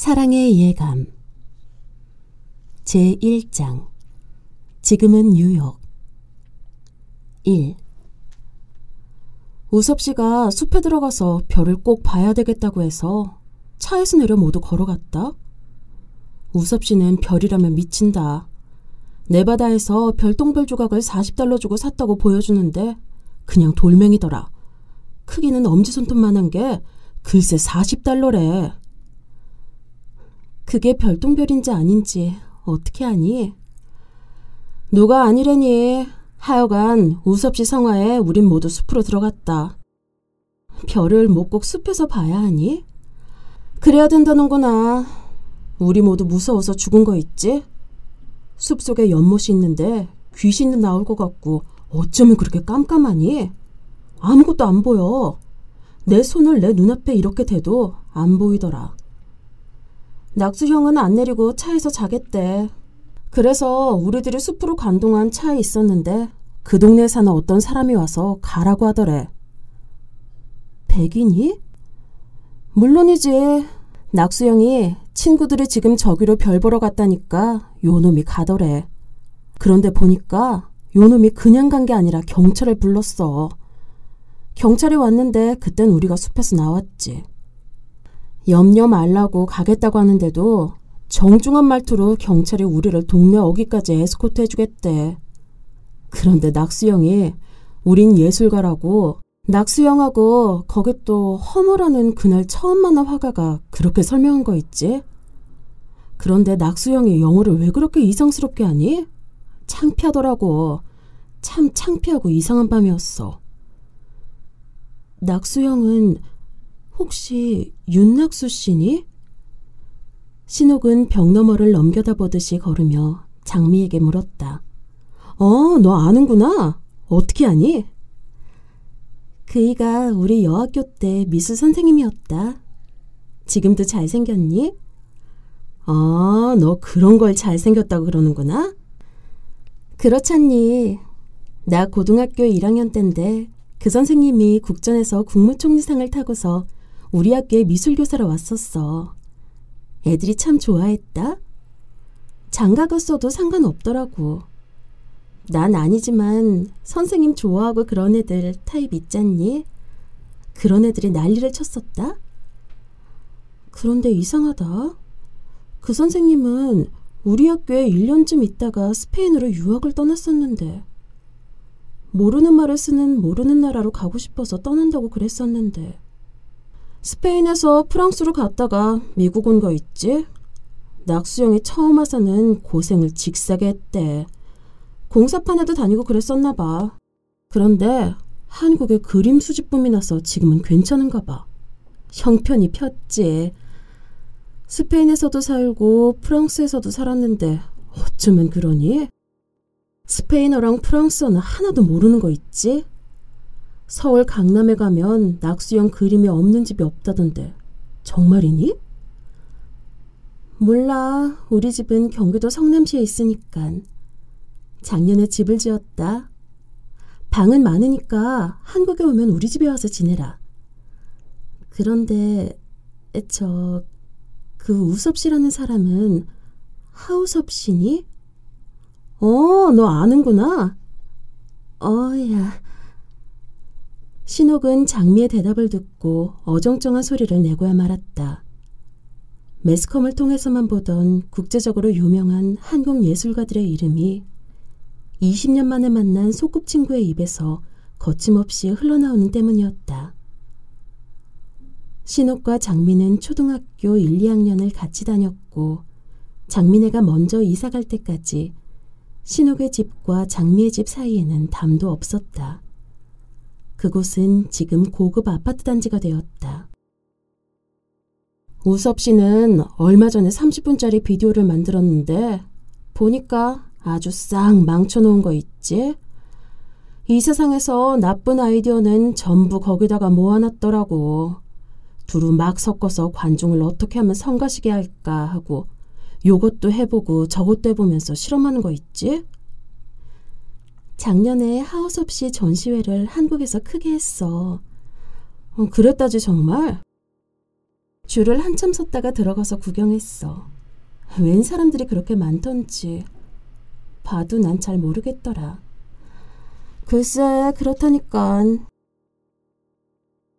사랑의 예감 제1장 지금은 뉴욕 1 우섭 씨가 숲에 들어가서 별을 꼭 봐야 되겠다고 해서 차에서 내려 모두 걸어갔다. 우섭 씨는 별이라면 미친다. 네바다에서 별똥별 조각을 40달러 주고 샀다고 보여주는데 그냥 돌멩이더라. 크기는 엄지손톱만한 게 글쎄 40달러래. 그게 별똥별인지 아닌지 어떻게 아니? 누가 아니래니. 하여간 우섭씨 성화에 우린 모두 숲으로 들어갔다. 별을 못 꼭 숲에서 봐야 하니? 그래야 된다는구나. 우리 모두 무서워서 죽은 거 있지? 숲 속에 연못이 있는데 귀신도 나올 것 같고 어쩌면 그렇게 깜깜하니? 아무것도 안 보여. 내 손을 내 눈앞에 이렇게 대도 안 보이더라. 낙수 형은 안 내리고 차에서 자겠대. 그래서 우리들이 숲으로 간 동안 차에 있었는데 그 동네에 사는 어떤 사람이 와서 가라고 하더래. 백인이? 물론이지. 낙수 형이 친구들이 지금 저기로 별 보러 갔다니까 요놈이 가더래. 그런데 보니까 요놈이 그냥 간 게 아니라 경찰을 불렀어. 경찰이 왔는데 그땐 우리가 숲에서 나왔지. 염려 말라고 가겠다고 하는데도 정중한 말투로 경찰이 우리를 동네 어기까지 에스코트 해주겠대. 그런데 낙수형이 우린 예술가라고 낙수형하고 거기 또 허머라는 그날 처음 만난 화가가 그렇게 설명한 거 있지? 그런데 낙수형이 영어를 왜 그렇게 이상스럽게 하니? 창피하더라고. 참 창피하고 이상한 밤이었어. 낙수형은 혹시 윤낙수 씨니? 신옥은 벽 너머를 넘겨다 보듯이 걸으며 장미에게 물었다. 어, 너 아는구나. 어떻게 아니? 그이가 우리 여학교 때 미술 선생님이었다. 지금도 잘생겼니? 아, 너 그런 걸 잘생겼다고 그러는구나? 그렇잖니. 나 고등학교 1학년 때인데 그 선생님이 국전에서 국무총리상을 타고서 우리 학교에 미술교사로 왔었어. 애들이 참 좋아했다. 장가 갔어도 상관없더라고. 난 아니지만 선생님 좋아하고 그런 애들 타입 있잖니? 그런 애들이 난리를 쳤었다? 그런데 이상하다. 그 선생님은 우리 학교에 1년쯤 있다가 스페인으로 유학을 떠났었는데 모르는 말을 쓰는 모르는 나라로 가고 싶어서 떠난다고 그랬었는데 스페인에서 프랑스로 갔다가 미국 온 거 있지? 낙수형이 처음 와서는 고생을 직사게 했대. 공사판에도 다니고 그랬었나 봐. 그런데 한국에 그림 수집붐이 나서 지금은 괜찮은가 봐. 형편이 폈지. 스페인에서도 살고 프랑스에서도 살았는데 어쩌면 그러니? 스페인어랑 프랑스어는 하나도 모르는 거 있지? 서울 강남에 가면 낙수형 그림이 없는 집이 없다던데 정말이니? 몰라. 우리 집은 경기도 성남시에 있으니까. 작년에 집을 지었다. 방은 많으니까 한국에 오면 우리 집에 와서 지내라. 그런데 저 그 우섭 씨라는 사람은 하우섭 씨니? 어, 너 아는구나. 어야. 신옥은 장미의 대답을 듣고 어정쩡한 소리를 내고야 말았다. 매스컴을 통해서만 보던 국제적으로 유명한 한국 예술가들의 이름이 20년 만에 만난 소꿉친구의 입에서 거침없이 흘러나오는 때문이었다. 신옥과 장미는 초등학교 1, 2학년을 같이 다녔고 장미네가 먼저 이사 갈 때까지 신옥의 집과 장미의 집 사이에는 담도 없었다. 그곳은 지금 고급 아파트 단지가 되었다. 우섭 씨는 얼마 전에 30분짜리 비디오를 만들었는데 보니까 아주 싹 망쳐놓은 거 있지? 이 세상에서 나쁜 아이디어는 전부 거기다가 모아놨더라고. 두루 막 섞어서 관중을 어떻게 하면 성가시게 할까 하고 요것도 해보고 저것도 해보면서 실험하는 거 있지? 작년에 하우섭 씨 전시회를 한국에서 크게 했어. 어, 그랬다지 정말? 줄을 한참 섰다가 들어가서 구경했어. 웬 사람들이 그렇게 많던지 봐도 난 잘 모르겠더라. 글쎄 그렇다니깐.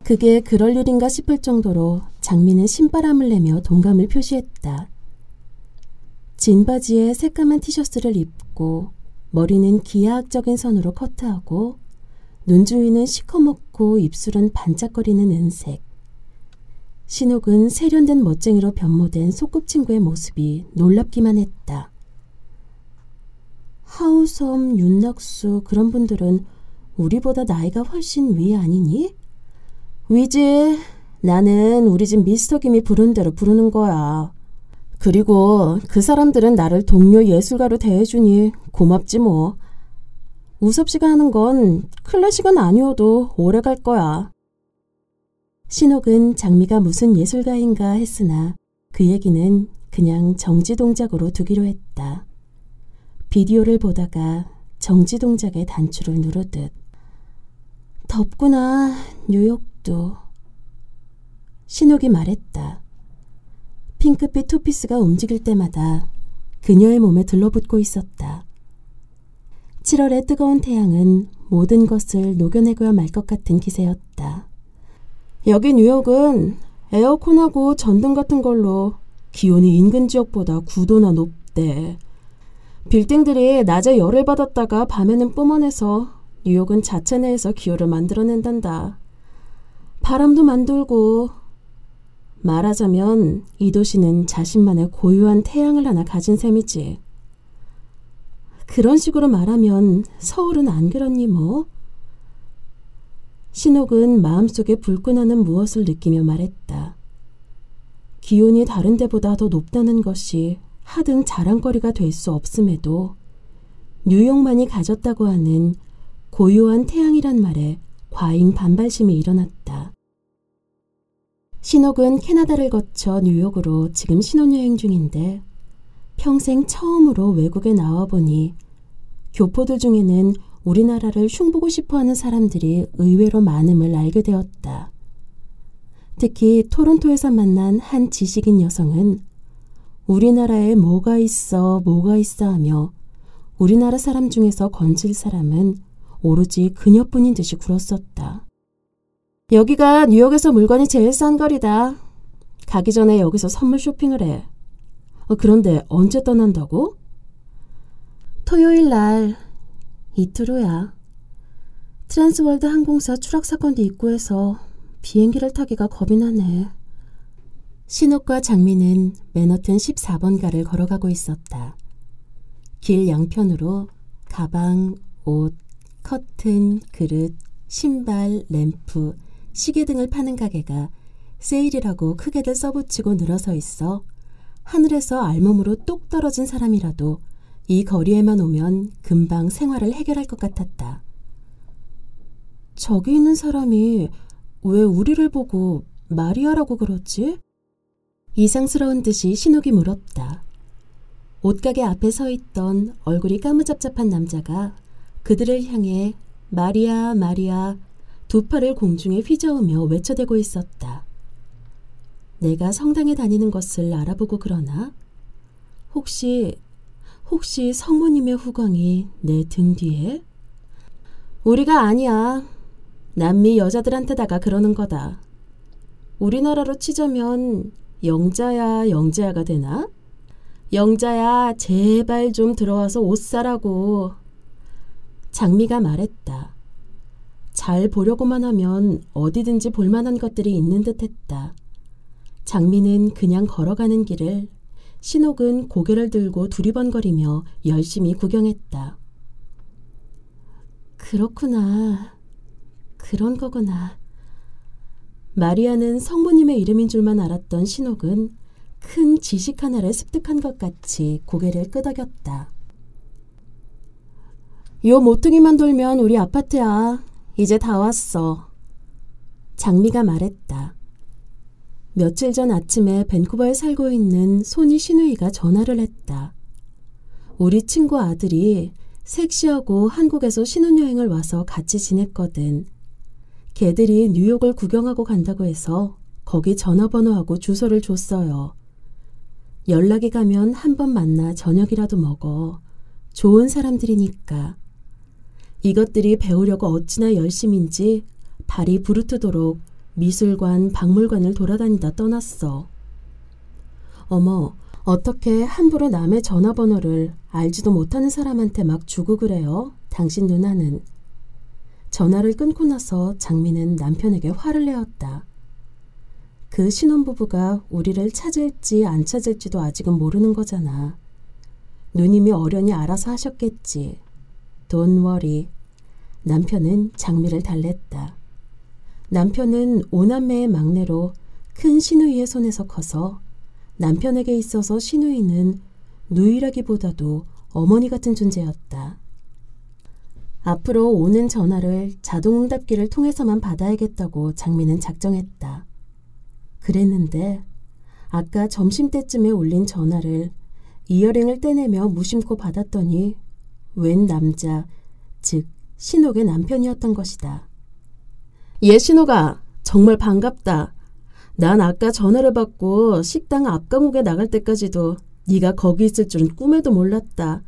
그게 그럴 일인가 싶을 정도로 장미는 신바람을 내며 동감을 표시했다. 진 바지에 새까만 티셔츠를 입고 머리는 기하학적인 선으로 커트하고 눈 주위는 시커멓고 입술은 반짝거리는 은색. 신옥은 세련된 멋쟁이로 변모된 소꿉친구의 모습이 놀랍기만 했다. 하우섬, 윤낙수 그런 분들은 우리보다 나이가 훨씬 위 아니니? 위지, 나는 우리 집 미스터 김이 부른 대로 부르는 거야. 그리고 그 사람들은 나를 동료 예술가로 대해주니 고맙지 뭐. 우섭 씨가 하는 건 클래식은 아니어도 오래 갈 거야. 신옥은 장미가 무슨 예술가인가 했으나 그 얘기는 그냥 정지 동작으로 두기로 했다. 비디오를 보다가 정지 동작의 단추를 누르듯 덥구나 뉴욕도 신옥이 말했다. 핑크빛 투피스가 움직일 때마다 그녀의 몸에 들러붙고 있었다. 7월의 뜨거운 태양은 모든 것을 녹여내고야 말 것 같은 기세였다. 여기 뉴욕은 에어컨하고 전등 같은 걸로 기온이 인근 지역보다 9도나 높대. 빌딩들이 낮에 열을 받았다가 밤에는 뿜어내서 뉴욕은 자체 내에서 기후를 만들어낸단다. 바람도 만들고 말하자면 이 도시는 자신만의 고유한 태양을 하나 가진 셈이지. 그런 식으로 말하면 서울은 안 그렇니 뭐? 신옥은 마음속에 불끈하는 무엇을 느끼며 말했다. 기온이 다른 데보다 더 높다는 것이 하등 자랑거리가 될 수 없음에도 뉴욕만이 가졌다고 하는 고요한 태양이란 말에 과잉 반발심이 일어났다. 신옥은 캐나다를 거쳐 뉴욕으로 지금 신혼여행 중인데 평생 처음으로 외국에 나와보니 교포들 중에는 우리나라를 흉보고 싶어 하는 사람들이 의외로 많음을 알게 되었다. 특히 토론토에서 만난 한 지식인 여성은 우리나라에 뭐가 있어, 뭐가 있어 하며 우리나라 사람 중에서 건질 사람은 오로지 그녀뿐인 듯이 굴었었다. 여기가 뉴욕에서 물건이 제일 싼 거리다. 가기 전에 여기서 선물 쇼핑을 해. 어, 그런데 언제 떠난다고? 토요일 날 이틀 후야. 트랜스월드 항공사 추락 사건도 있고 해서 비행기를 타기가 겁이 나네. 신옥과 장미는 맨허튼 14번가를 걸어가고 있었다. 길 양편으로 가방, 옷, 커튼, 그릇, 신발, 램프, 시계 등을 파는 가게가 세일이라고 크게들 써붙이고 늘어서 있어 하늘에서 알몸으로 똑 떨어진 사람이라도 이 거리에만 오면 금방 생활을 해결할 것 같았다. 저기 있는 사람이 왜 우리를 보고 마리아라고 그러지? 이상스러운 듯이 신욱이 물었다. 옷가게 앞에 서 있던 얼굴이 까무잡잡한 남자가 그들을 향해 마리아, 마리아 두 팔을 공중에 휘저으며 외쳐대고 있었다. 내가 성당에 다니는 것을 알아보고 그러나? 혹시 혹시 성모님의 후광이 내 등 뒤에? 우리가 아니야. 남미 여자들한테다가 그러는 거다. 우리나라로 치자면 영자야 영자야가 되나? 영자야 제발 좀 들어와서 옷 사라고. 장미가 말했다. 잘 보려고만 하면 어디든지 볼만한 것들이 있는 듯 했다. 장미는 그냥 걸어가는 길을 신옥은 고개를 들고 두리번거리며 열심히 구경했다. 그렇구나. 그런 거구나. 마리아는 성부님의 이름인 줄만 알았던 신옥은 큰 지식 하나를 습득한 것 같이 고개를 끄덕였다. 요 모퉁이만 돌면 우리 아파트야. 이제 다 왔어. 장미가 말했다. 며칠 전 아침에 밴쿠버에 살고 있는 손이 신우이가 전화를 했다. 우리 친구 아들이 섹시하고 한국에서 신혼여행을 와서 같이 지냈거든. 걔들이 뉴욕을 구경하고 간다고 해서 거기 전화번호하고 주소를 줬어요. 연락이 가면 한 번 만나 저녁이라도 먹어. 좋은 사람들이니까. 이것들이 배우려고 어찌나 열심인지 발이 부르트도록 미술관, 박물관을 돌아다니다 떠났어. 어머, 어떻게 함부로 남의 전화번호를 알지도 못하는 사람한테 막 주고 그래요? 당신 누나는. 전화를 끊고 나서 장미는 남편에게 화를 내었다. 그 신혼부부가 우리를 찾을지 안 찾을지도 아직은 모르는 거잖아. 누님이 어련히 알아서 하셨겠지. 돈 워리. 남편은 장미를 달랬다. 남편은 오남매의 막내로 큰 시누이의 손에서 커서 남편에게 있어서 시누이는 누이라기보다도 어머니 같은 존재였다. 앞으로 오는 전화를 자동응답기를 통해서만 받아야겠다고 장미는 작정했다. 그랬는데 아까 점심때쯤에 올린 전화를 이어링을 떼내며 무심코 받았더니 웬 남자, 즉 신옥의 남편이었던 것이다. 예, 신옥아. 정말 반갑다. 난 아까 전화를 받고 식당 앞 감옥에 나갈 때까지도 네가 거기 있을 줄은 꿈에도 몰랐다.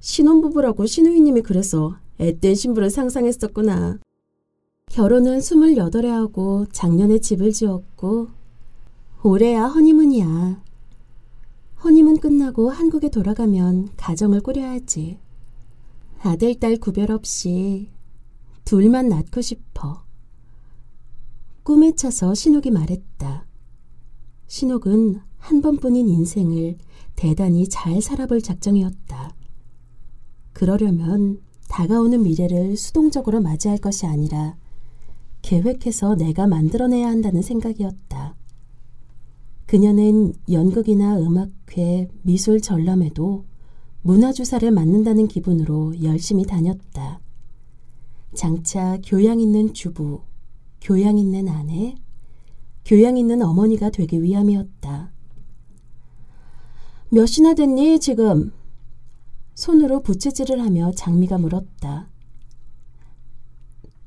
신혼부부라고 신우이님이 그래서 앳된 신부를 상상했었구나. 결혼은 28에 하고 작년에 집을 지었고 올해야 허니문이야. 허니문 끝나고 한국에 돌아가면 가정을 꾸려야 지. 아들, 딸 구별 없이 둘만 낳고 싶어. 꿈에 차서 신옥이 말했다. 신옥은 한 번뿐인 인생을 대단히 잘 살아볼 작정이었다. 그러려면 다가오는 미래를 수동적으로 맞이할 것이 아니라 계획해서 내가 만들어내야 한다는 생각이었다. 그녀는 연극이나 음악 회, 미술 전람회도 문화주사를 맞는다는 기분으로 열심히 다녔다. 장차 교양 있는 주부, 교양 있는 아내, 교양 있는 어머니가 되기 위함이었다. 몇이나 됐니, 지금? 손으로 부채질을 하며 장미가 물었다.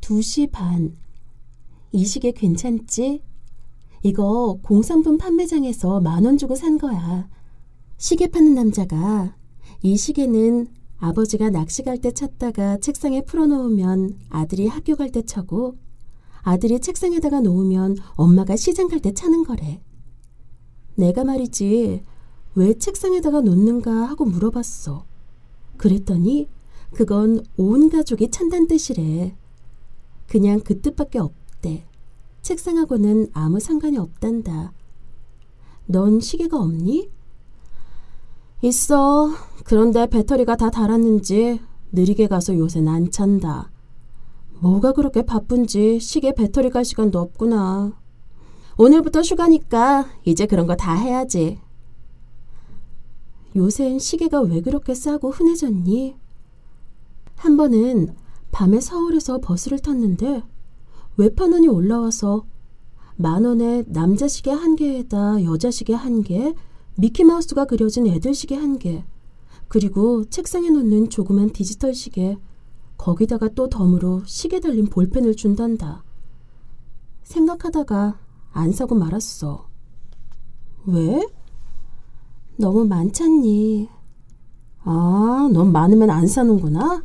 2시 반. 이 시계 괜찮지? 이거 공산품 판매장에서 만 원 주고 산 거야. 시계 파는 남자가 이 시계는 아버지가 낚시 갈 때 찾다가 책상에 풀어놓으면 아들이 학교 갈 때 차고 아들이 책상에다가 놓으면 엄마가 시장 갈 때 차는 거래. 내가 말이지 왜 책상에다가 놓는가 하고 물어봤어. 그랬더니 그건 온 가족이 찬단 뜻이래. 그냥 그 뜻밖에 없대. 책상하고는 아무 상관이 없단다. 넌 시계가 없니? 있어. 그런데 배터리가 다 닳았는지 느리게 가서 요새는 안 찬다. 뭐가 그렇게 바쁜지 시계 배터리 갈 시간도 없구나. 오늘부터 휴가니까 이제 그런 거 다 해야지. 요샌 시계가 왜 그렇게 싸고 흔해졌니? 한 번은 밤에 서울에서 버스를 탔는데 외판원이 올라와서 만 원에 남자 시계 한 개에다 여자 시계 한 개, 미키마우스가 그려진 애들 시계 한 개, 그리고 책상에 놓는 조그만 디지털 시계, 거기다가 또 덤으로 시계 달린 볼펜을 준단다. 생각하다가 안 사고 말았어. 왜? 너무 많잖니. 아, 넌 많으면 안 사는구나?